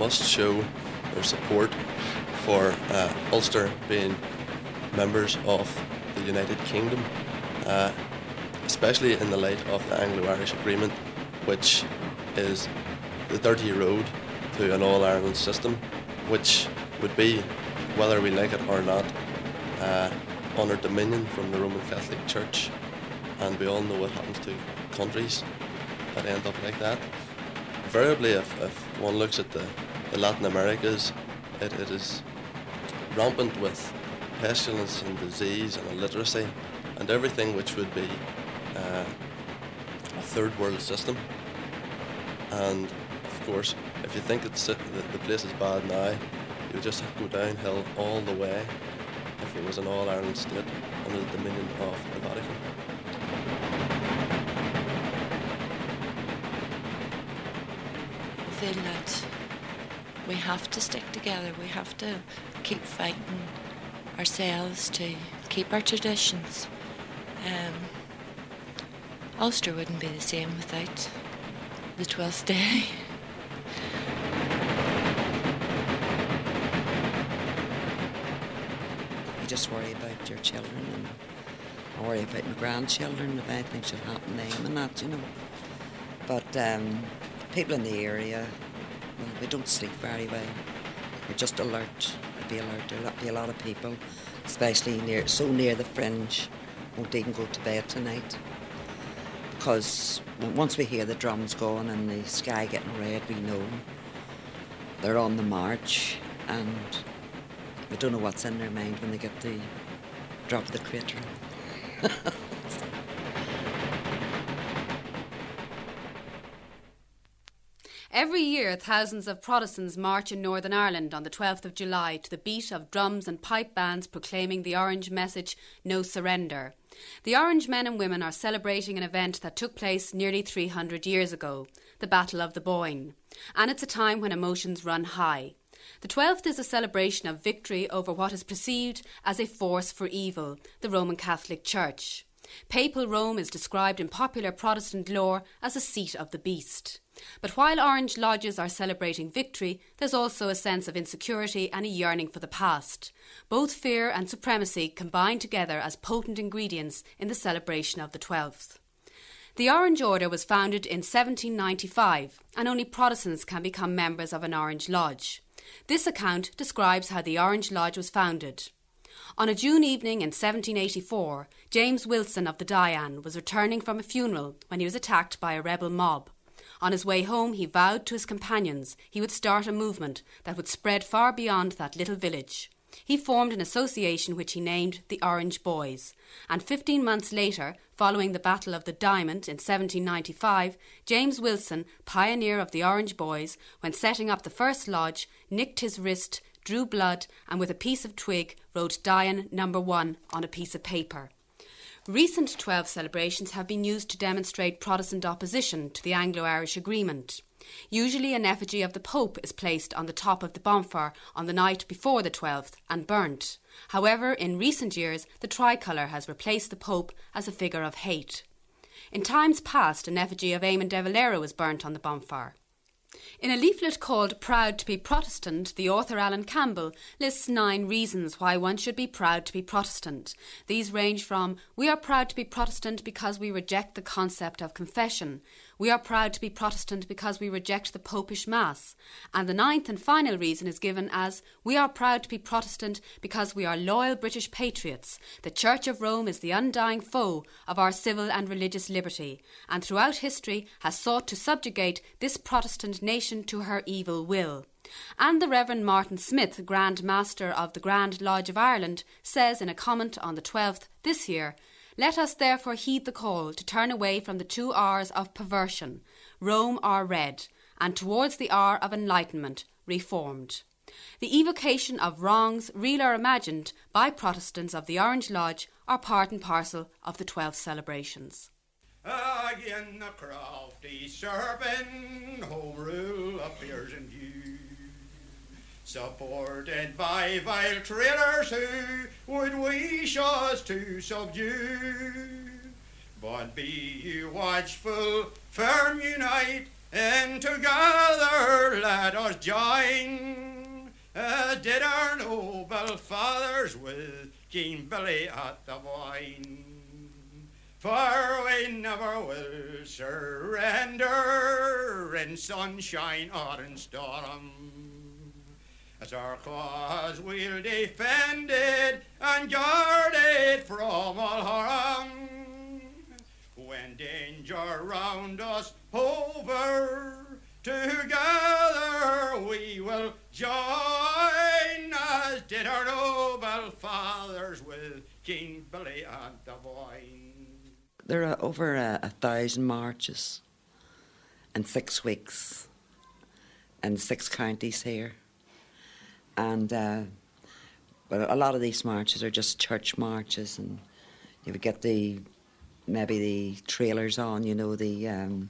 must show their support for uh, Ulster being members of the United Kingdom, uh, especially in the light of the Anglo Irish Agreement, which is the dirty road to an All Ireland system, which would be, whether we like it or not, uh, under dominion from the Roman Catholic Church. And we all know what happens to countries that end up like that. Invariably, if, if one looks at the, the Latin Americas, it, it is rampant with pestilence and disease and illiteracy and everything which would be uh, a third world system. And of course, if you think it's, the, the place is bad now, you just go downhill all the way if it was an all Ireland state under the dominion of the Vatican. That we have to stick together. We have to keep fighting ourselves to keep our traditions. Um, Ulster wouldn't be the same without the 12th day. You just worry about your children and I worry about my grandchildren if anything should happen to them and that, you know. But um, people in the area, we don't sleep very well. We're just alert. Be alert. There'll be a lot of people, especially near so near the fringe, won't even go to bed tonight. Because once we hear the drums going and the sky getting red, we know they're on the march, and we don't know what's in their mind when they get the drop of the crater. Every year, thousands of Protestants march in Northern Ireland on the 12th of July to the beat of drums and pipe bands proclaiming the Orange message, No Surrender. The Orange men and women are celebrating an event that took place nearly 300 years ago, the Battle of the Boyne. And it's a time when emotions run high. The 12th is a celebration of victory over what is perceived as a force for evil, the Roman Catholic Church. Papal Rome is described in popular Protestant lore as a seat of the beast. But while Orange lodges are celebrating victory, there's also a sense of insecurity and a yearning for the past. Both fear and supremacy combine together as potent ingredients in the celebration of the 12th. The Orange Order was founded in 1795, and only Protestants can become members of an Orange Lodge. This account describes how the Orange Lodge was founded. On a June evening in 1784, James Wilson of the Dyan was returning from a funeral when he was attacked by a rebel mob. On his way home, he vowed to his companions he would start a movement that would spread far beyond that little village. He formed an association which he named the Orange Boys, and 15 months later, following the Battle of the Diamond in 1795, James Wilson, pioneer of the Orange Boys, when setting up the first lodge, nicked his wrist, drew blood, and with a piece of twig wrote Dyan number one on a piece of paper. Recent 12 celebrations have been used to demonstrate Protestant opposition to the Anglo Irish Agreement. Usually, an effigy of the Pope is placed on the top of the bonfire on the night before the 12th and burnt. However, in recent years, the tricolour has replaced the Pope as a figure of hate. In times past, an effigy of Eamon de Valera was burnt on the bonfire. In a leaflet called Proud to be Protestant, the author Alan Campbell lists nine reasons why one should be proud to be Protestant. These range from We are proud to be Protestant because we reject the concept of confession. We are proud to be Protestant because we reject the Popish Mass. And the ninth and final reason is given as We are proud to be Protestant because we are loyal British patriots. The Church of Rome is the undying foe of our civil and religious liberty, and throughout history has sought to subjugate this Protestant nation to her evil will. And the Reverend Martin Smyth, Grand Master of the Grand Lodge of Ireland, says in a comment on the 12th this year let us therefore heed the call to turn away from the two R's of perversion, Rome or red, and towards the R of enlightenment, reformed. The evocation of wrongs, real or imagined, by Protestants of the Orange Lodge are part and parcel of the 12 celebrations. Again the crafty serpent home rule appears in view. Supported by vile traitors who would wish us to subdue. But be you watchful, firm unite, and together let us join. Uh, did our noble fathers with King Billy at the Boyne. For we never will surrender in sunshine or in storm. As our cause we'll defend it and guard it from all harm. When danger round us over, together we will join as did our noble fathers with King Billy and the Boyne. There are over a, a thousand marches in six weeks in six counties here. And uh, a lot of these marches are just church marches, and you would get the maybe the trailers on, you know, the um,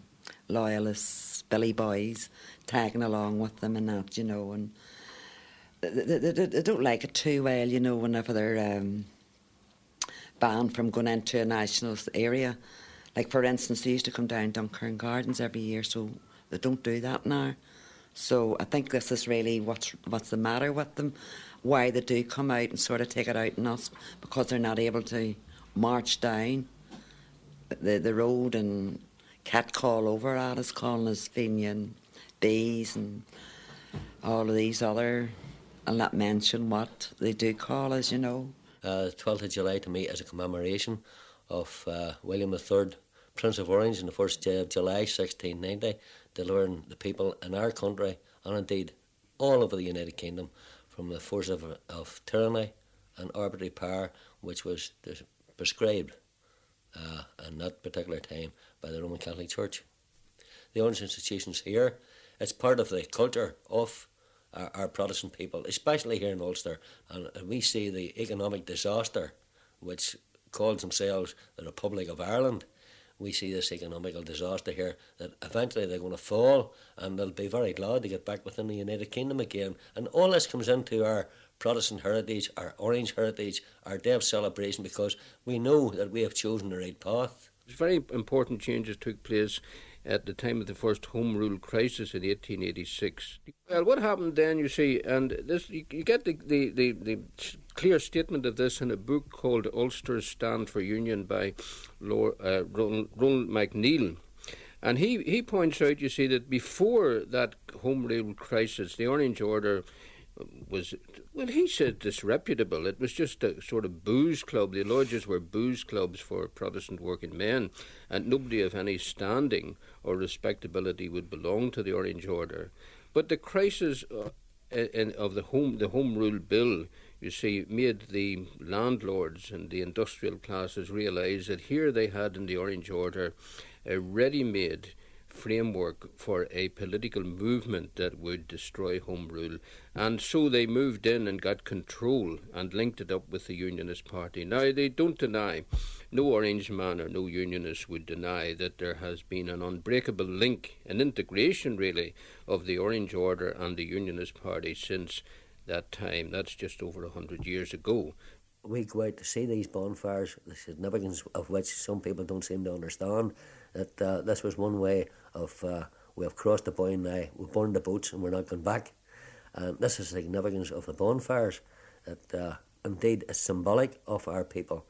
loyalists, Billy Boys, tagging along with them and that, you know, and they, they, they, they don't like it too well, you know, whenever they're um, banned from going into a national area. Like, for instance, they used to come down Dunkerque Gardens every year, so they don't do that now. So I think this is really what's what's the matter with them, why they do come out and sort of take it out on us because they're not able to march down the the road and cat call over at us, calling us Fenian bees and all of these other. I'll not mention what they do call us, you know. Uh, 12th of July to me as a commemoration of uh, William III, Prince of Orange, on the 1st day of July 1690, delivering the people in our country and indeed all over the United Kingdom from the force of, of tyranny and arbitrary power which was prescribed uh, in that particular time by the Roman Catholic Church. The Orange institutions here, it's part of the culture of our, our Protestant people, especially here in Ulster, and, and we see the economic disaster which calls themselves the Republic of Ireland. We see this economical disaster here that eventually they're going to fall and they'll be very glad to get back within the United Kingdom again. And all this comes into our Protestant heritage, our Orange heritage, our Day of celebration, because we know that we have chosen the right path. Very important changes took place at the time of the first Home Rule crisis in 1886. Well, what happened then, you see, and this you, you get the, the, the, the, clear statement of this in a book called Ulster's Stand for Union by Lord, uh, Ronald McNeill. And he, he points out, you see, that before that Home Rule crisis, the Orange Order was well he said disreputable. It was just a sort of booze club. The lodges were booze clubs for protestant working men and nobody of any standing or respectability would belong to the orange order. But the crisis uh, in, of the home the home rule bill you see made the landlords and the industrial classes realize that here they had in the orange order a ready made framework for a political movement that would destroy Home Rule. And so they moved in and got control and linked it up with the Unionist Party. Now, they don't deny, no Orange man or no Unionist would deny that there has been an unbreakable link, an integration really, of the Orange Order and the Unionist Party since that time. That's just over a hundred years ago we go out to see these bonfires, the significance of which some people don't seem to understand that uh, this was one way of uh, we have crossed the Boyne now, we've burned the boats and we're not going back. And this is the significance of the bonfires that uh, indeed is symbolic of our people,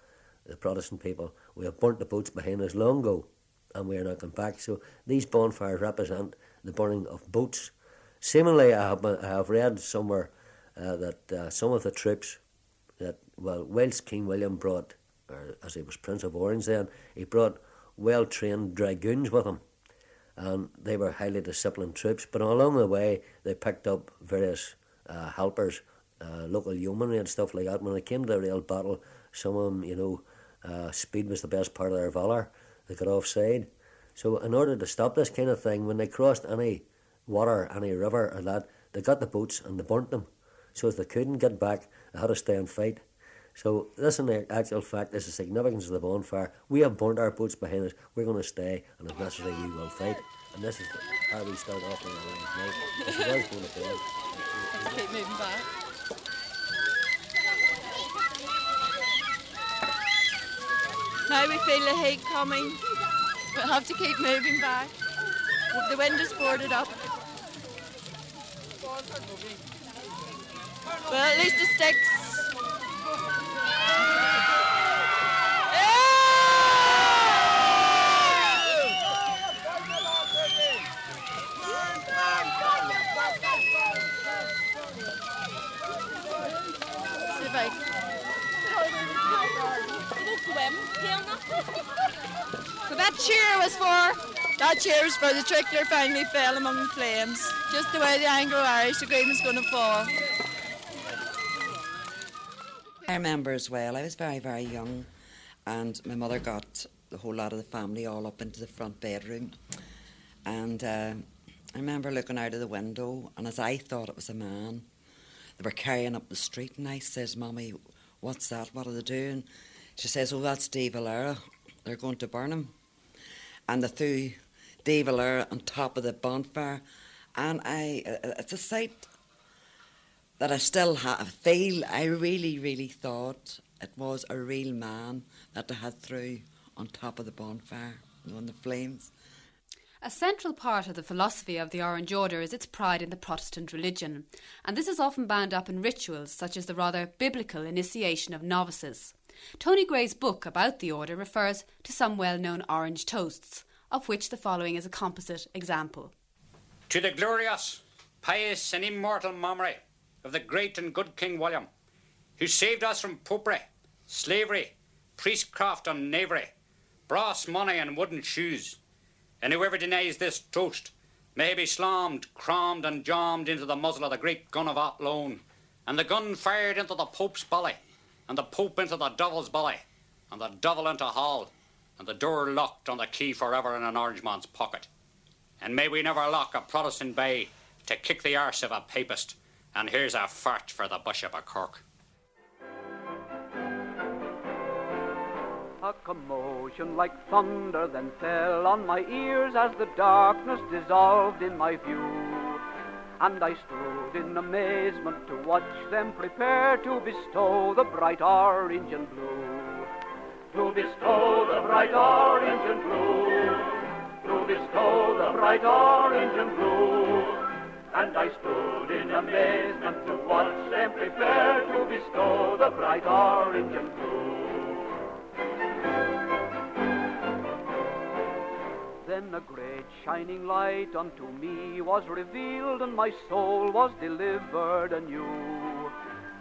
the Protestant people. We have burnt the boats behind us long ago and we are not going back. So these bonfires represent the burning of boats. Seemingly, I have, I have read somewhere uh, that uh, some of the troops that, well, whilst King William brought, or as he was Prince of Orange then, he brought well trained dragoons with them, and they were highly disciplined troops. But along the way, they picked up various uh, helpers, uh, local yeomanry and stuff like that. When it came to the real battle, some of them, you know, uh, speed was the best part of their valour. They got offside. So, in order to stop this kind of thing, when they crossed any water, any river or that, they got the boats and they burnt them. So if they couldn't get back, they had to stay and fight. So this in the actual fact this is the significance of the bonfire. We have burnt our boats behind us. We're going to stay, and if necessary, we will fight. And this is how we start off on the night. Going to. Keep moving back. Now we feel the heat coming. We'll have to keep moving back. The wind is boarded up. Well, at least the sticks. So that cheer was for that cheer was for the tricolour finally fell among the flames. Just the way the Anglo-Irish agreement's going to fall. I remember as well, I was very, very young, and my mother got the whole lot of the family all up into the front bedroom. And uh, I remember looking out of the window, and as I thought it was a man, they were carrying up the street, and I says, Mommy, what's that? What are they doing? She says, Oh, that's de Valera. They're going to burn him. And they threw de Valera on top of the bonfire. And I, uh, it's a sight that I still have, feel. I really, really thought it was a real man that they had threw on top of the bonfire, on the flames. A central part of the philosophy of the Orange Order is its pride in the Protestant religion, and this is often bound up in rituals such as the rather biblical initiation of novices. Tony Gray's book about the order refers to some well known orange toasts, of which the following is a composite example. To the glorious, pious, and immortal memory of the great and good King William, who saved us from popery, slavery, priestcraft, and knavery, brass money, and wooden shoes. And whoever denies this toast may be slammed, crammed, and jammed into the muzzle of the great gun of Athlone, and the gun fired into the Pope's belly, and the Pope into the Devil's belly, and the Devil into hell, and the door locked on the key forever in an Orangeman's pocket. And may we never lock a Protestant bay to kick the arse of a papist. And here's a fart for the Bishop of Cork. A commotion like thunder then fell on my ears as the darkness dissolved in my view. And I stood in amazement to watch them prepare to bestow the bright orange and blue. To bestow the bright orange and blue. To bestow the bright orange and blue. And I stood in amazement to watch them prepare to bestow the bright orange and blue. Then a great shining light unto me was revealed, and my soul was delivered anew.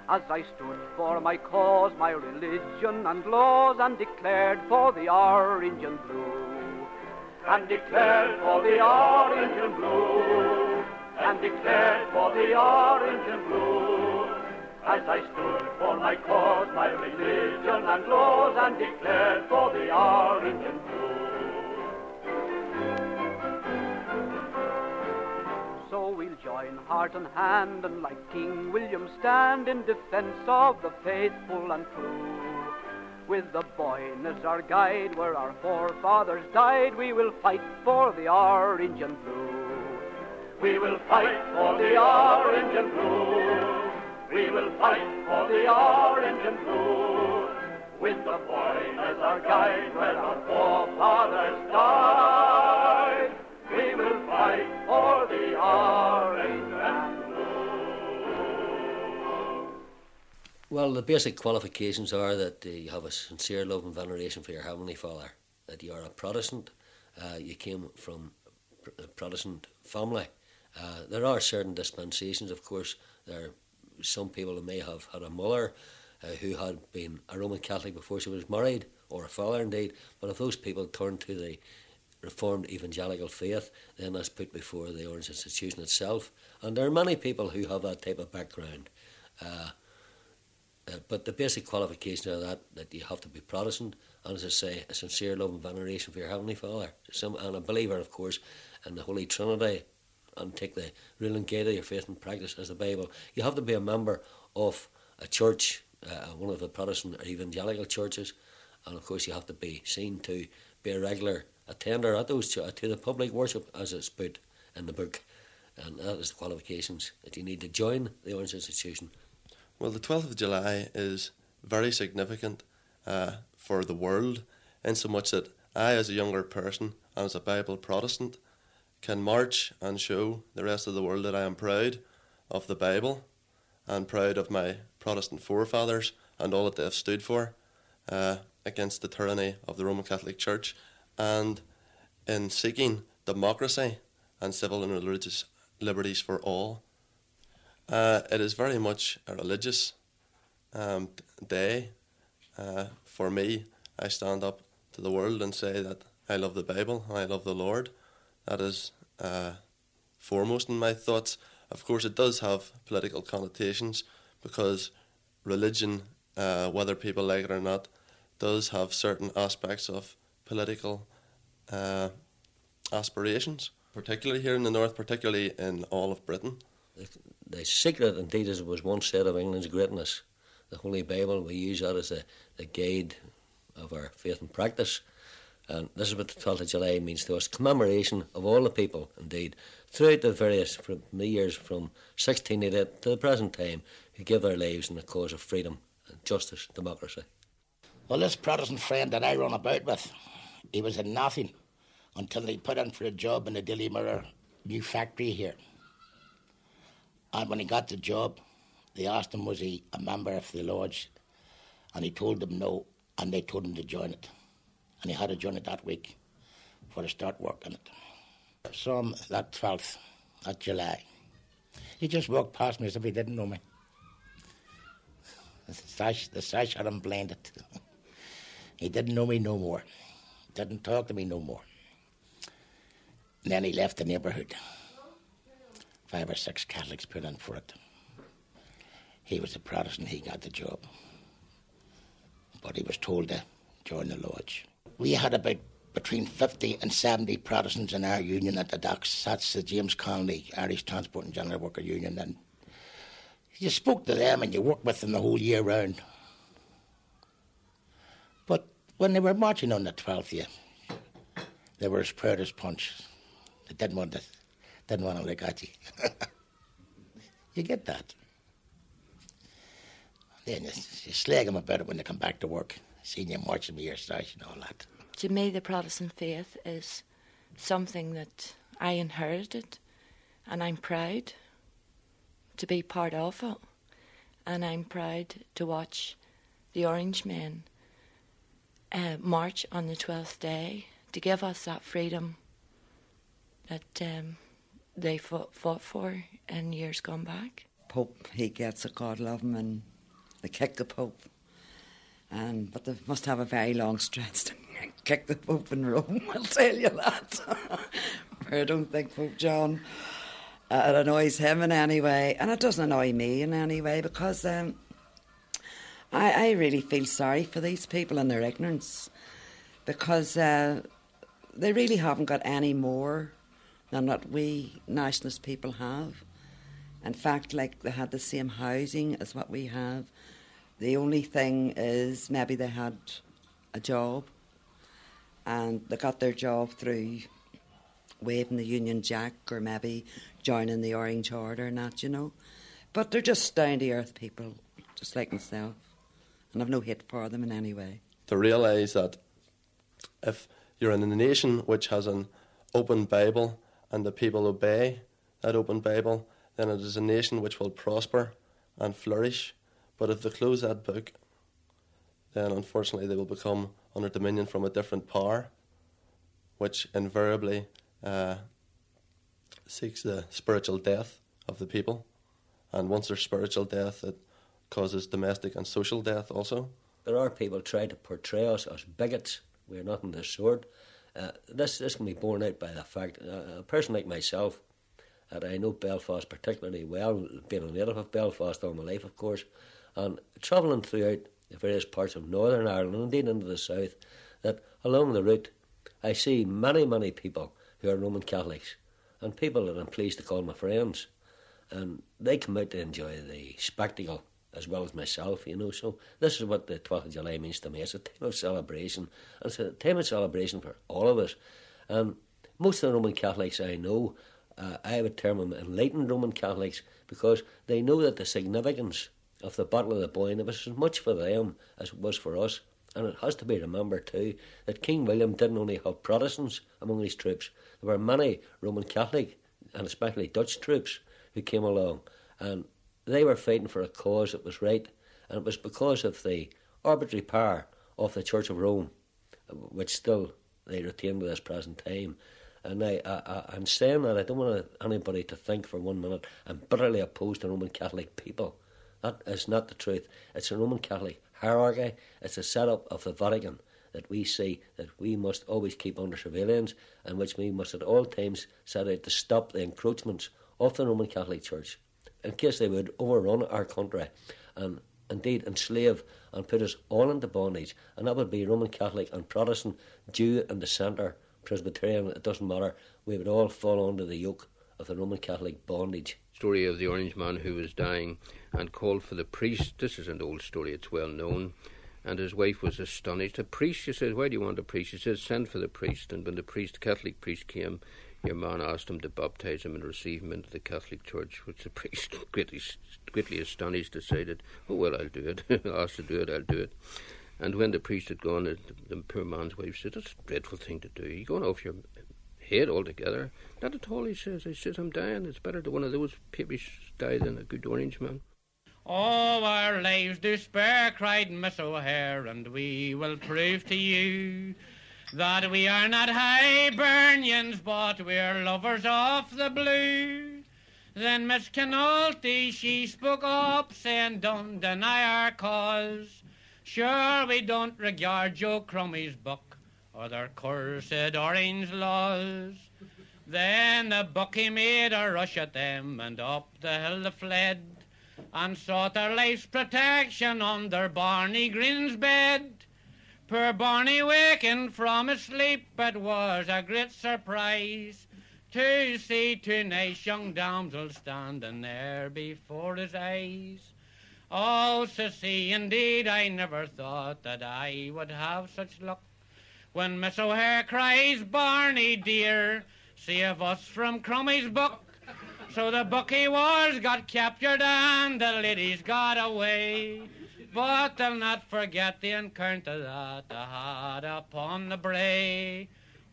As I stood for my cause, my religion and laws, and declared for the orange and blue, and declared for the orange and blue, and declared for the orange and blue. As I stood for my cause, my religion and laws, and declared for the orange and blue. So we'll join heart and hand and like King William stand in defence of the faithful and true. With the Boyne as our guide, where our forefathers died, we will fight for the orange and blue. We will fight for the orange and blue. We will fight for the orange and blue. With the Boyne as our guide, where our forefathers died, we will fight for the orange and blue. Well, the basic qualifications are that uh, you have a sincere love and veneration for your Heavenly Father, that you are a Protestant, uh, you came from a Protestant family. Uh, there are certain dispensations, of course. There are some people who may have had a mother uh, who had been a Roman Catholic before she was married, or a father indeed. But if those people turn to the Reformed evangelical faith, then that's put before the Orange Institution itself. And there are many people who have that type of background. Uh, uh, but the basic qualification are that that you have to be Protestant, and as I say, a sincere love and veneration for your Heavenly Father, Some, and a believer, of course, in the Holy Trinity, and take the ruling gate of your faith and practice as the Bible. You have to be a member of a church, uh, one of the Protestant or evangelical churches, and of course you have to be seen to be a regular attender at those to the public worship as it's put in the book, and that is the qualifications that you need to join the Orange Institution. Well, the 12th of July is very significant uh, for the world, in so much that I, as a younger person, and as a Bible Protestant, can march and show the rest of the world that I am proud of the Bible and proud of my Protestant forefathers and all that they have stood for uh, against the tyranny of the Roman Catholic Church and in seeking democracy and civil and religious liberties for all. Uh, it is very much a religious um, day. Uh, for me, I stand up to the world and say that I love the Bible, I love the Lord. That is uh, foremost in my thoughts. Of course, it does have political connotations because religion, uh, whether people like it or not, does have certain aspects of political uh, aspirations, particularly here in the north, particularly in all of Britain. The, the secret, indeed, it was once said, of England's greatness, the Holy Bible, we use that as a, a guide of our faith and practice. And this is what the 12th of July means to us commemoration of all the people, indeed, throughout the various from the years from 1688 to the present time, who give their lives in the cause of freedom and justice, democracy. Well, this Protestant friend that I run about with, he was in nothing until they put in for a job in the Daily Mirror new factory here. And when he got the job, they asked him was he a member of the lodge, and he told them no, and they told him to join it and he had a it that week for to start working it. Saw him that 12th, that July. He just walked past me as if he didn't know me. The sash, the sash had him blinded. he didn't know me no more. Didn't talk to me no more. And then he left the neighbourhood. Five or six Catholics put in for it. He was a Protestant, he got the job. But he was told to join the lodge we had about between 50 and 70 Protestants in our union at the docks. That's the James Connolly Irish Transport and General Worker Union. And you spoke to them and you worked with them the whole year round. But when they were marching on the 12th, year, they were as proud as punch. They didn't want to, didn't want to look at you. you get that. Then you, you slag them about it when they come back to work seeing you marching with your sash and all that. To me, the Protestant faith is something that I inherited, and I'm proud to be part of it. And I'm proud to watch the Orange Men uh, march on the 12th day to give us that freedom that um, they fought, fought for in years gone back. Pope, he gets a God love him, and they kick the Pope. And but they must have a very long stretch to kick the Pope in Rome. I'll tell you that. I don't think Pope John. Uh, it annoys him in any way, and it doesn't annoy me in any way because um, I, I really feel sorry for these people and their ignorance because uh, they really haven't got any more than what we nationalist people have. In fact, like they had the same housing as what we have. The only thing is maybe they had a job and they got their job through waving the Union Jack or maybe joining the Orange Order and that, you know. But they're just down to earth people, just like myself. And I've no hate for them in any way. To realise that if you're in a nation which has an open Bible and the people obey that open Bible, then it is a nation which will prosper and flourish but if they close that book, then unfortunately they will become under dominion from a different power, which invariably uh, seeks the spiritual death of the people. And once there's spiritual death, it causes domestic and social death also. There are people trying to portray us as bigots. We're nothing of the sort. Uh, this, this can be borne out by the fact uh, a person like myself, that I know Belfast particularly well, being a native of Belfast all my life, of course, and travelling throughout the various parts of Northern Ireland and indeed into the south, that along the route I see many, many people who are Roman Catholics and people that I'm pleased to call my friends, and they come out to enjoy the spectacle as well as myself, you know. So this is what the 12th of July means to me. It's a time of celebration, it's a time of celebration for all of us. And most of the Roman Catholics I know, uh, I would term them enlightened Roman Catholics because they know that the significance of the Battle of the Boyne was as much for them as it was for us. And it has to be remembered too that King William didn't only have Protestants among his troops, there were many Roman Catholic and especially Dutch troops who came along, and they were fighting for a cause that was right, and it was because of the arbitrary power of the Church of Rome, which still they retain to this present time. And I, I, I'm saying that I don't want anybody to think for one minute I'm bitterly opposed to Roman Catholic people. That is not the truth. It's a Roman Catholic hierarchy. It's a setup of the Vatican that we see that we must always keep under surveillance and which we must at all times set out to stop the encroachments of the Roman Catholic Church in case they would overrun our country and indeed enslave and put us all into bondage. And that would be Roman Catholic and Protestant, Jew and dissenter, Presbyterian, it doesn't matter. We would all fall under the yoke of the Roman Catholic bondage. Story of the orange man who was dying and called for the priest. This is an old story, it's well known. And his wife was astonished. The priest, she said, Why do you want a priest? She said, Send for the priest. And when the priest, Catholic priest, came, your man asked him to baptize him and receive him into the Catholic Church, which the priest, greatly, greatly astonished, decided, Oh, well, I'll do it. asked to do it, I'll do it. And when the priest had gone, the, the poor man's wife said, That's a dreadful thing to do. You're going off your head altogether. Not at all, he says. He says, I'm dying. It's better to one of those papists die than a good orange man. All our lives do spare, cried Miss O'Hare, and we will prove to you that we are not Hibernians, but we're lovers of the blue. Then Miss Kenulty, she spoke up, saying, Don't deny our cause. Sure, we don't regard Joe Crummey's book or their cursed orange laws. Then the bucky made a rush at them, and up the hill they fled and sought their life's protection under Barney Green's bed. Poor Barney waking from his sleep, it was a great surprise to see two nice young damsels standing there before his eyes. Oh, Sissy, indeed, I never thought that I would have such luck. When Miss O'Hare cries, Barney dear, save us from Crummey's book. So the bookie wars got captured and the ladies got away. But they'll not forget the encounter that they had upon the brae.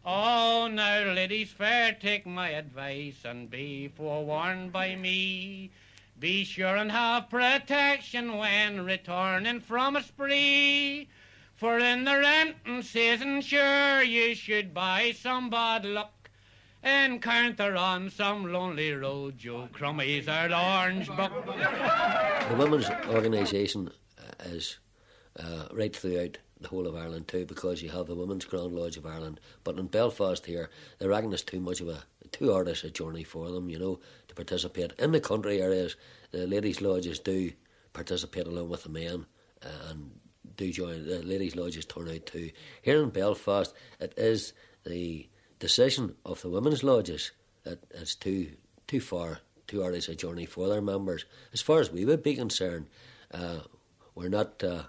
Oh, now, ladies fair, take my advice and be forewarned by me. Be sure and have protection when returning from a spree. For in the renting season, sure you should buy some bad luck encounter on some lonely road Joe Crummey's our orange book. The women's organisation is uh, right throughout the whole of Ireland too, because you have the Women's Grand Lodge of Ireland. But in Belfast here, they reckon it's too much of a too arduous a journey for them, you know, to participate. In the country areas, the ladies' lodges do participate along with the men uh, and do join. The ladies' lodges turn out too. Here in Belfast, it is the decision of the women's lodges that it's too too far, too arduous a journey for their members. As far as we would be concerned, uh, we're not uh,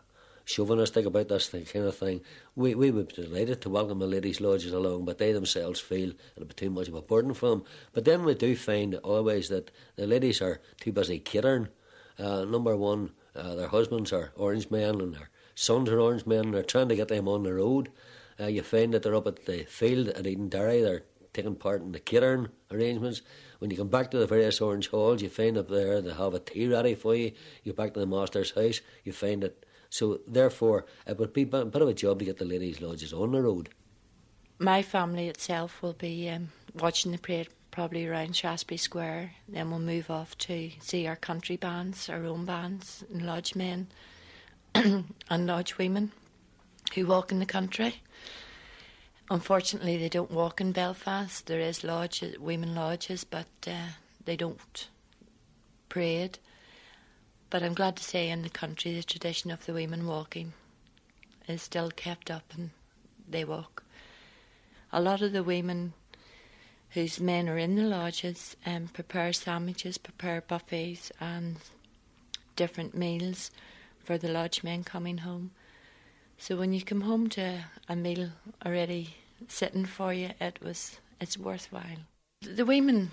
chauvinistic about this kind of thing. We we would be delighted to welcome the ladies' lodges along, but they themselves feel it'll be too much of a burden for them. But then we do find always that the ladies are too busy catering. Uh, number one, uh, their husbands are orange men and their sons are orange men, they're trying to get them on the road. Uh, you find that they're up at the field at Eden Edenderry, they're taking part in the catering arrangements. When you come back to the various orange halls, you find up there they have a tea ready for you. You're back to the master's house, you find it. So therefore, it would be a bit of a job to get the ladies' lodges on the road. My family itself will be um, watching the parade probably around Shaftesbury Square. Then we'll move off to see our country bands, our own bands, and lodge men and lodge women who walk in the country. Unfortunately, they don't walk in Belfast. There is lodges, women lodges, but uh, they don't parade. But I'm glad to say in the country the tradition of the women walking is still kept up and they walk. A lot of the women whose men are in the lodges and prepare sandwiches, prepare buffets and different meals for the lodge men coming home. So when you come home to a meal already sitting for you, it was it's worthwhile. The women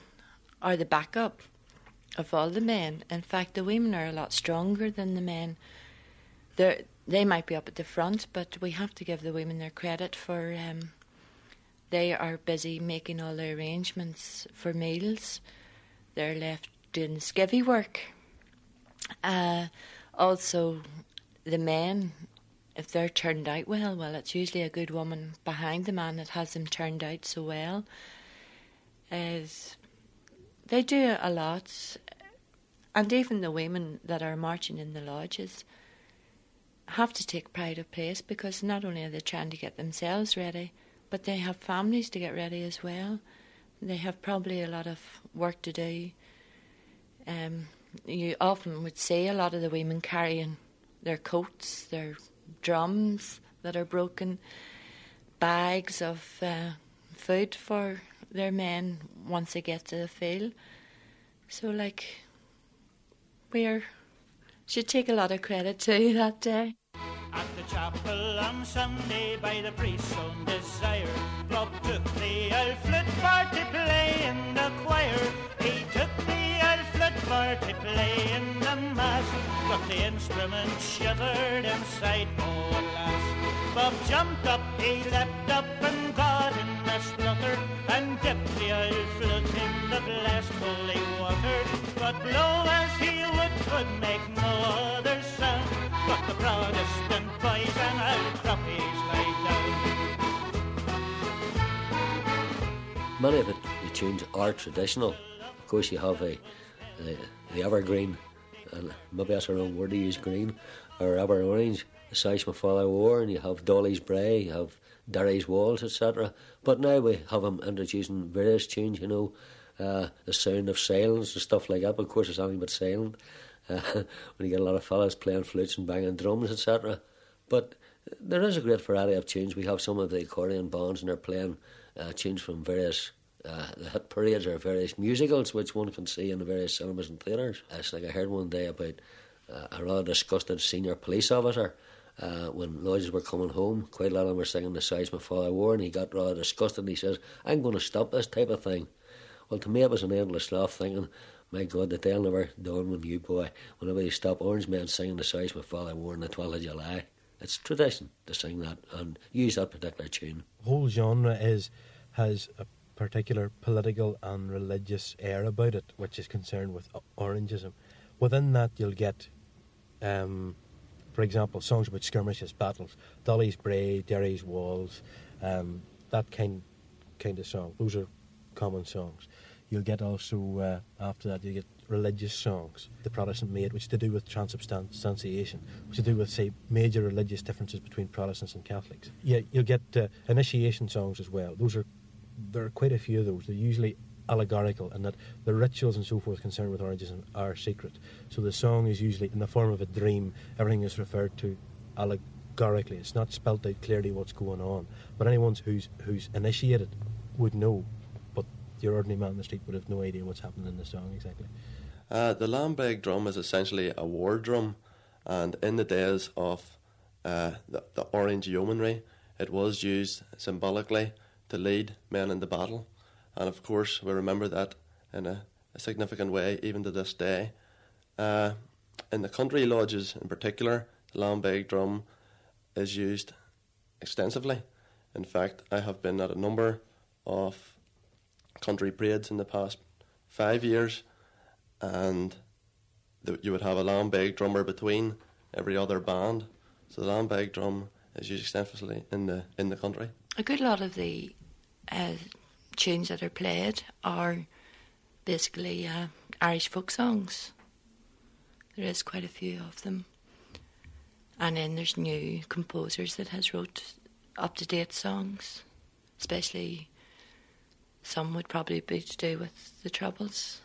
are the backup of all the men. In fact, the women are a lot stronger than the men. They they might be up at the front, but we have to give the women their credit for. Um, they are busy making all the arrangements for meals. They're left doing skivvy work. Uh, also, the men, if they're turned out well, well, it's usually a good woman behind the man that has them turned out so well. Is they do a lot, and even the women that are marching in the lodges have to take pride of place because not only are they trying to get themselves ready, but they have families to get ready as well. They have probably a lot of work to do. Um, you often would see a lot of the women carrying their coats, their drums that are broken, bags of uh, food for their men once they get to the field. So, like, we're should take a lot of credit to that day. At the chapel on Sunday by the priest's own desire, Bob took the flute for to play in the choir. He flute for to play in the mass, but the instrument shivered inside, oh alas. Bob jumped up, he leapt up and got in the splutter, and dipped the old flute in the blessed holy water. But blow as he would, could make no other sound, but the Protestant boys and old Croppies lay down. Many of the tunes are traditional. Of course, you have a, a the evergreen, and maybe that's a wrong word to use, green, or ever orange, the Sash My Father wore, and you have Dolly's Brae, you have Derry's Walls, etc. But now we have them introducing various tunes, you know, uh, the sound of silence and stuff like that. Of course, it's anything but silent. Uh, when you get a lot of fellas playing flutes and banging drums, etc. But there is a great variety of tunes. We have some of the accordion bands, and they're playing uh, tunes from various uh, the hit parades or various musicals, which one can see in the various cinemas and theatres. It's like I heard one day about uh, a rather disgusted senior police officer uh, when lodges were coming home. Quite a lot of them were singing the sash my father wore, and he got rather disgusted. And he says, "I'm going to stop this type of thing." Well, to me, it was an endless laugh, thinking, "My God, that they'll never dawn with you, boy." Whenever they stop Orange Men singing the sash my father wore on the 12th of July, it's tradition to sing that and use that particular tune. The whole genre is has a particular political and religious air about it, which is concerned with Orangeism. Within that, you'll get, um, for example, songs about skirmishes, battles, Dolly's Brae, Derry's Walls, um, that kind kind of song. Those are common songs. You'll get also uh, after that you get religious songs, the Protestant made, which to do with transubstantiation, which to do with say major religious differences between Protestants and Catholics. Yeah, you'll get uh, initiation songs as well. Those are there are quite a few of those. They're usually allegorical and that the rituals and so forth concerned with Orangeism are secret. So the song is usually in the form of a dream. Everything is referred to allegorically. It's not spelt out clearly what's going on. But anyone who's who's initiated would know. But your ordinary man in the street would have no idea what's happening in the song exactly. Uh, the lambeg drum is essentially a war drum, and in the days of uh, the, the Orange Yeomanry, it was used symbolically to lead men into battle. And of course, we remember that in a, a significant way even to this day. Uh, in the country lodges in particular, the lambeg drum is used extensively. In fact, I have been at a number of country parades in the past five years, and the, you would have a lambeg drummer between every other band. So the lambeg drum is used extensively in the in the country. A good lot of the uh, tunes that are played are basically uh, Irish folk songs. There is quite a few of them, and then there's new composers that has wrote up to date songs, especially some would probably be to do with the Troubles.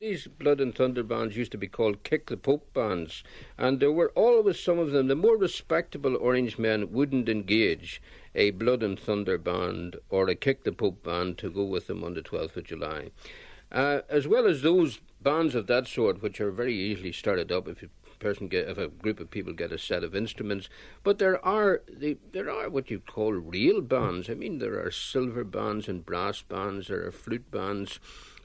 These Blood and Thunder bands used to be called Kick the Pope bands, and there were always some of them. The more respectable Orange men wouldn't engage a Blood and Thunder band or a Kick the Pope band to go with them on the 12th of July. Uh, as well as those bands of that sort, which are very easily started up if a person get, if a group of people get a set of instruments. But there are the, there are what you call real bands. I mean, there are silver bands and brass bands. There are flute bands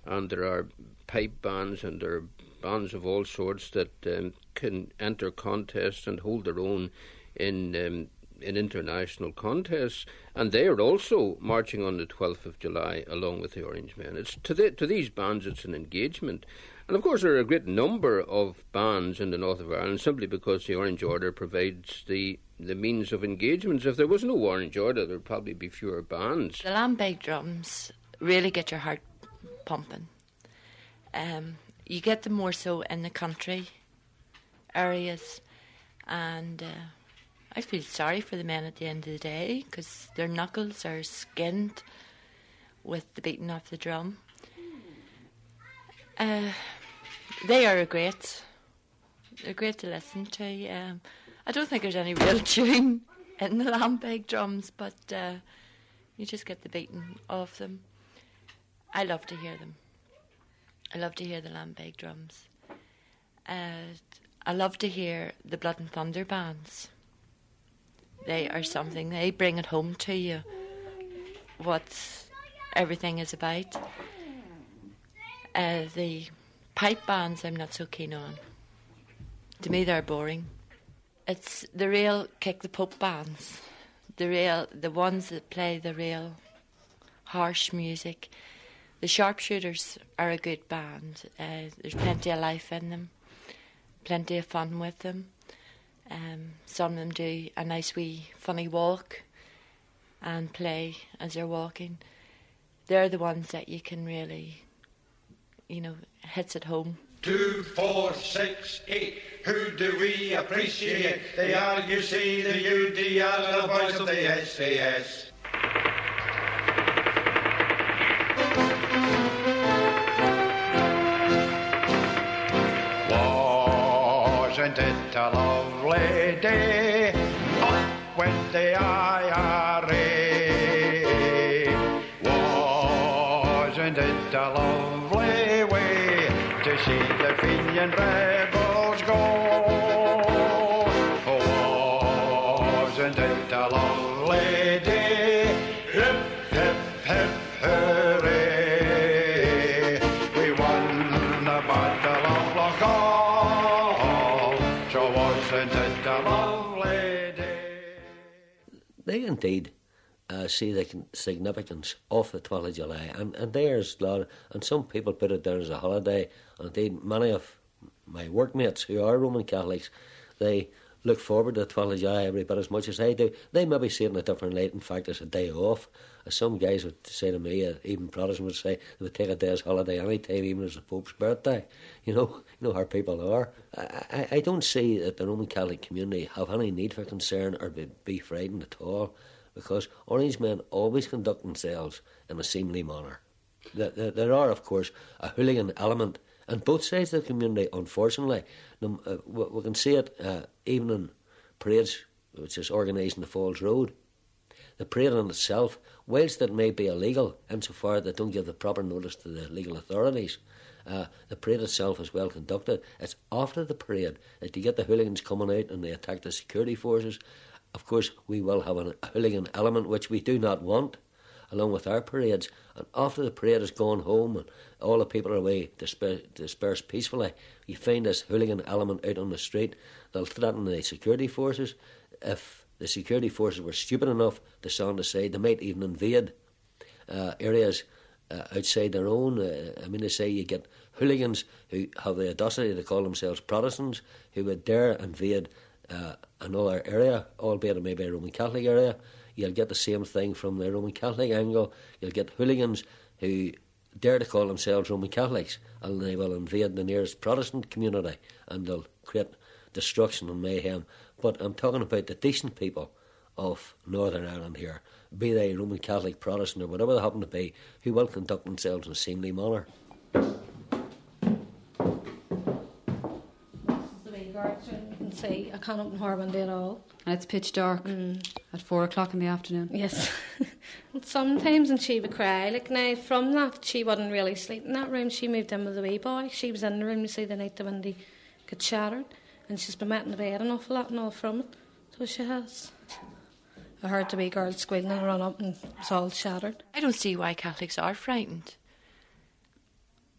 and there are pipe bands and there are bands of all sorts that um, can enter contests and hold their own in um, in international contests, and they are also marching on the 12th of July along with the Orange Men. It's to the, to these bands, it's an engagement, and of course there are a great number of bands in the north of Ireland simply because the Orange Order provides the the means of engagements. If there was no Orange Order, there'd probably be fewer bands. The lambeg drums really get your heart pumping. Um, you get them more so in the country areas, and uh, I feel sorry for the men at the end of the day because their knuckles are skinned with the beating of the drum. Uh, they are a great. They're great to listen to. Um, I don't think there's any real tune in the lambeg drums, but uh, you just get the beating of them. I love to hear them. I love to hear the lambeg drums. Uh, I love to hear the Blood and Thunder bands. They are something, they bring it home to you what everything is about. Uh, the pipe bands I'm not so keen on. To me, they're boring. It's the real kick the pope bands, the real, the ones that play the real harsh music. The Sharpshooters are a good band. Uh, there's plenty of life in them, plenty of fun with them. Um, some of them do a nice wee funny walk and play as they're walking. They're the ones that you can really, you know, hits at home. Two, four, six, eight. Who do we appreciate? The RUC, the UDR, the voice of the SAS. Wasn't it a lovely day? Up went the IRA. Wasn't it a lovely way to see the Fenian rebels Indeed uh, see the significance of the 12th of July, and, and there's a lot, and some people put it down as a holiday. And indeed, many of my workmates who are Roman Catholics, they look forward to the 12th of July every bit as much as I do. They maybe see it in a different light, in fact, as a day off. Some guys would say to me, uh, even Protestants would say, they would take a day's holiday any time, even as the Pope's birthday. You know, you know how people are. I, I, I don't see that the Roman Catholic community have any need for concern or be, be frightened at all, because Orange men always conduct themselves in a seemly manner. There, there, are, of course, a hooligan element on both sides of the community, unfortunately. Uh, we, we can see it uh, even in parades, which is organised in the Falls Road. The parade in itself, whilst it may be illegal insofar that don't give the proper notice to the legal authorities, uh, the parade itself is well conducted. It's after the parade that you get the hooligans coming out and they attack the security forces. Of course, we will have an, a hooligan element which we do not want, along with our parades. And after the parade has gone home and all the people are away disper- dispersed peacefully, you find this hooligan element out on the street. They'll threaten the security forces. If the security forces were stupid enough to aside, they might even invade uh, areas uh, outside their own. Uh, I mean, they say you get hooligans who have the audacity to call themselves Protestants who would dare invade uh, another area, albeit it may be a Roman Catholic area. You'll get the same thing from the Roman Catholic angle. You'll get hooligans who dare to call themselves Roman Catholics and they will invade the nearest Protestant community and they'll create destruction and mayhem. But I'm talking about the decent people of Northern Ireland here, be they Roman Catholic, Protestant, or whatever they happen to be, who will conduct themselves in a seemly manner. See, I can't open Harman Day at all. And it's pitch dark mm. at four o'clock in the afternoon. Yes. sometimes and she would cry. Like now from that she wasn't really sleep in that room. She moved in with the wee boy. She was in the room you see the night the window got shattered. And she's been wet in the bed an awful lot and all from it. So she has. I heard the wee girl squealing and run up and it's all shattered. I don't see why Catholics are frightened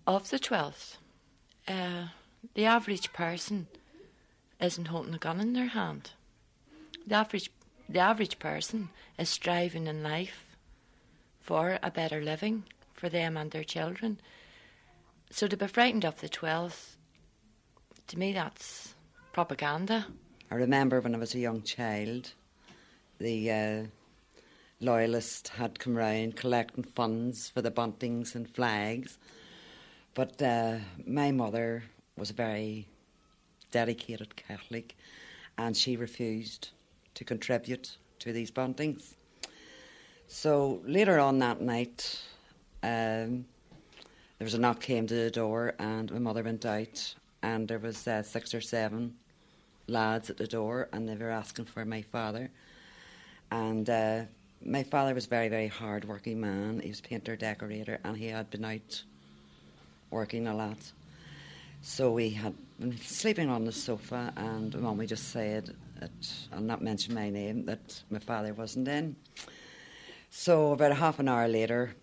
of the 12th. Uh, the average person isn't holding a gun in their hand. The average, the average person is striving in life for a better living for them and their children. So to be frightened of the 12th, to me, that's propaganda. I remember when I was a young child, the uh, loyalists had come round collecting funds for the buntings and flags. But uh, my mother was a very dedicated Catholic and she refused to contribute to these buntings. So later on that night, um, there was a knock came to the door and my mother went out and there was uh, six or seven lads at the door and they were asking for my father. And uh, my father was a very, very hard working man. He was painter, decorator, and he had been out working a lot. So we had been sleeping on the sofa, and Mummy just said, that, I'll not mention my name, that my father wasn't in. So about half an hour later,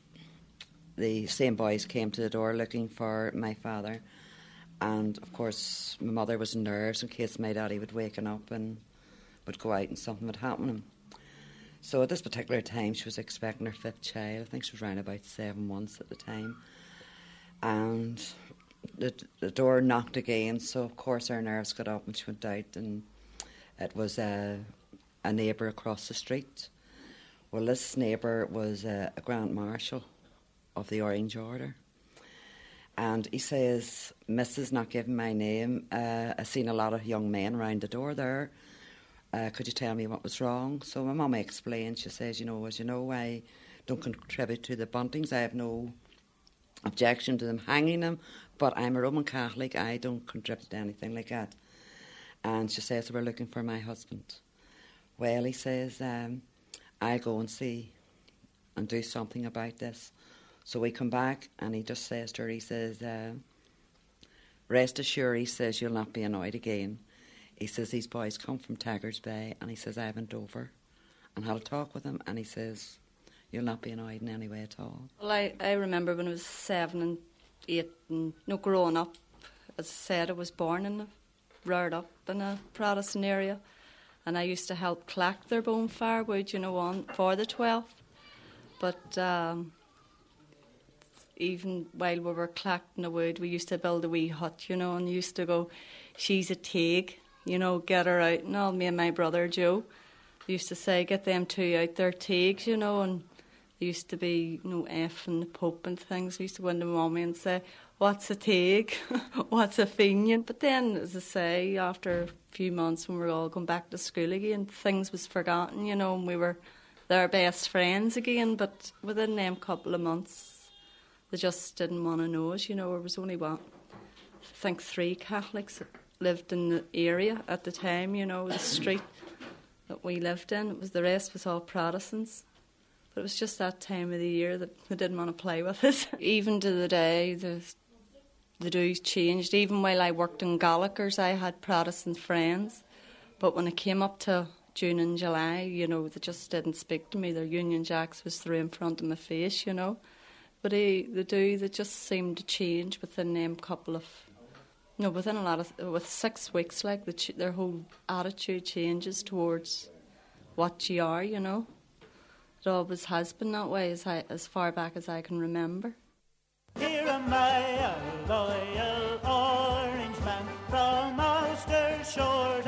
the same boys came to the door looking for my father. And of course, my mother was in nerves in case my daddy would waken up and would go out and something would happen to him. So at this particular time, she was expecting her fifth child. I think she was around about seven months at the time. And the, the door knocked again, so of course her nerves got up and she went out, and it was a, a neighbour across the street. Well, this neighbour was a, a Grand Marshal of the Orange Order. And he says, Mrs. not giving my name, uh, I seen a lot of young men round the door there. Uh, could you tell me what was wrong? So my mum explained, she says, you know, as you know, I don't contribute to the buntings. I have no objection to them hanging them, but I'm a Roman Catholic. I don't contribute to anything like that. And she says, we're looking for my husband. Well, he says, um, I'll go and see and do something about this. So we come back and he just says to her, he says, uh, rest assured, he says, you'll not be annoyed again. He says, these boys come from Tiger's Bay and he says, I went over and had a talk with them and he says, you'll not be annoyed in any way at all. Well, I, I remember when I was seven and eight and no growing up, as I said, I was born in a, reared up in a Protestant area and I used to help collect their bone firewood, you know, on for the 12th. But um, even while we were collecting the wood, we used to build a wee hut, you know, and used to go, she's a teague, you know, get her out. And all me and my brother Joe used to say, get them two out their teagues, you know, and there used to be, you know, F and the Pope and things. We used to go into mummy and say, what's a teague? what's a Fenian? But then, as I say, after a few months when we were all going back to school again, things was forgotten, you know, and we were their best friends again. But within them couple of months, they just didn't want to know us, you know. There was only what, I think three Catholics lived in the area at the time, you know, the street that we lived in. It was the rest was all Protestants. But it was just that time of the year that they didn't want to play with us. Even to the day, the the dues changed. Even while I worked in Gallagher's, I had Protestant friends. But when it came up to June and July, you know, they just didn't speak to me. Their Union Jacks was through in front of my face, you know. But they, they do, they just seemed to change within them couple of, know, within a lot of, with six weeks, like, the, their whole attitude changes towards what you are, you know. It always has been that way as, I, as far back as I can remember. Here am I, a loyal orange man, from Ulster shores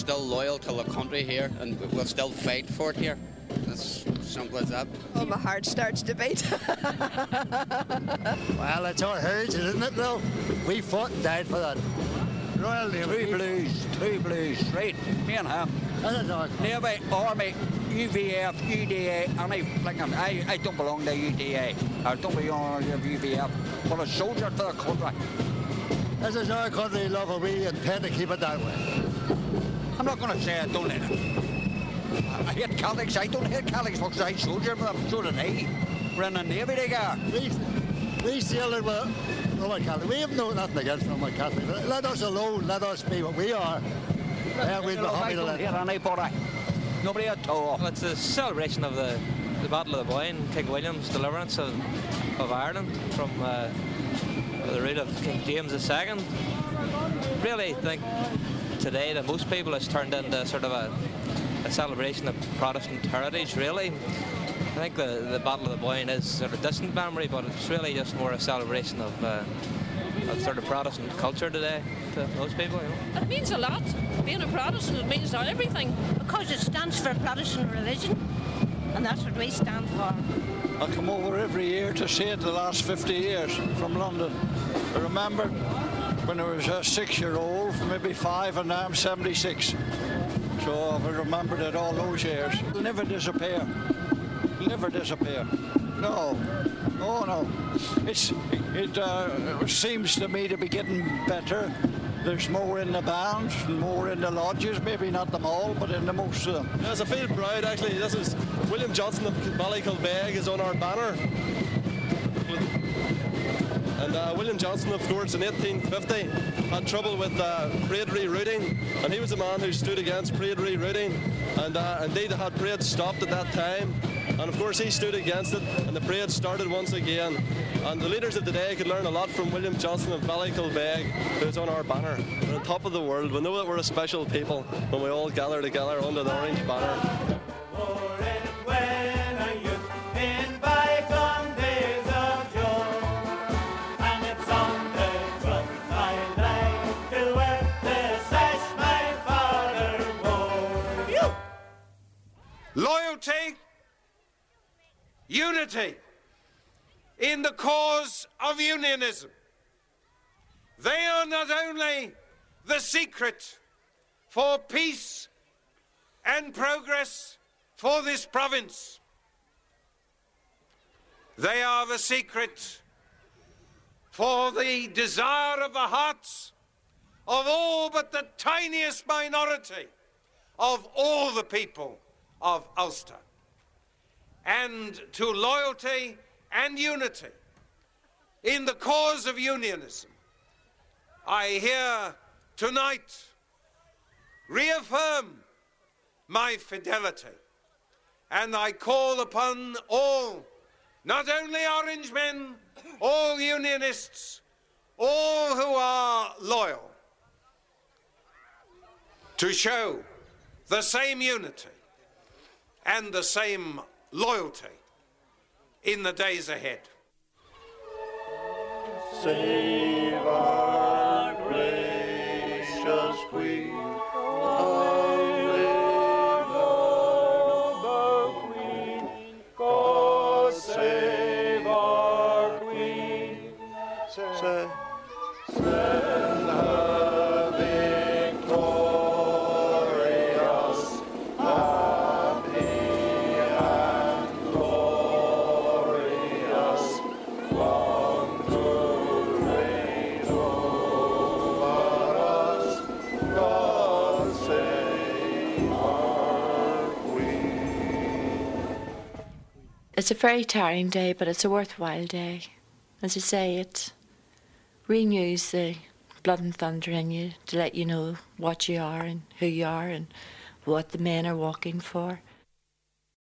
still loyal to the country here and we'll still fight for it here. As simple as that. Oh, my heart starts to beat. well, it's our heritage, isn't it, though? We fought and died for that. Royal Navy. Two blues, two blues, straight, me and him. Navy, Army, UVF, UDA, any flicking. I, I don't belong to UDA. I don't belong to UVF. But a soldier for the country. This is our country, love, and we intend to keep it that way. I'm not going to say I don't hate it. I hate Catholics. I don't hate Catholics because I soldier, but I'm so did he. We're in the Navy together. We, we sailed with Roman Catholic. We have no nothing against Roman Catholic. Let us alone. Let us be what we are. Yeah, we'd be happy to let hit anybody. Nobody at all. Well, it's a celebration of the, the Battle of the Boyne, King William's deliverance of, of Ireland from uh, the reign of King James II. Really I think today that most people has turned into sort of a, a celebration of Protestant heritage, really. I think the, the Battle of the Boyne is sort of distant memory, but it's really just more a celebration of, uh, of sort of Protestant culture today to most people. You know? It means a lot. Being a Protestant, it means everything. Because it stands for Protestant religion, and that's what we stand for. I come over every year to see it the last 50 years from London. I remember when I was a six-year-old, maybe five, and now I'm 76. So I've remembered it all those years. It'll never disappear. Never disappear. No. Oh, no. It's, it uh, seems to me to be getting better. There's more in the bands, more in the lodges, maybe not them all, but in the most of them. Yes, I feel proud actually. This is William Johnston of Ballykilbeg is on our banner. And uh, William Johnston, of course, in 1850 had trouble with uh, parade rerouting, and he was the man who stood against parade rerouting, and uh, indeed had parades stopped at that time. And of course, he stood against it, and the parade started once again. And the leaders of today could learn a lot from William Johnston of Ballykilbeg, who's on our banner. We're on top of the world. We know that we're a special people when we all gather together under the orange banner. Loyalty, unity in the cause of unionism. They are not only the secret for peace and progress for this province, they are the secret for the desire of the hearts of all but the tiniest minority of all the people of Ulster. And to loyalty and unity in the cause of unionism, I here tonight reaffirm my fidelity and I call upon all, not only Orange men, all unionists, all who are loyal, to show the same unity and the same loyalty in the days ahead. Save our It's a very tiring day, but it's a worthwhile day. As I say, it renews the blood and thunder in you to let you know what you are and who you are and what the men are walking for.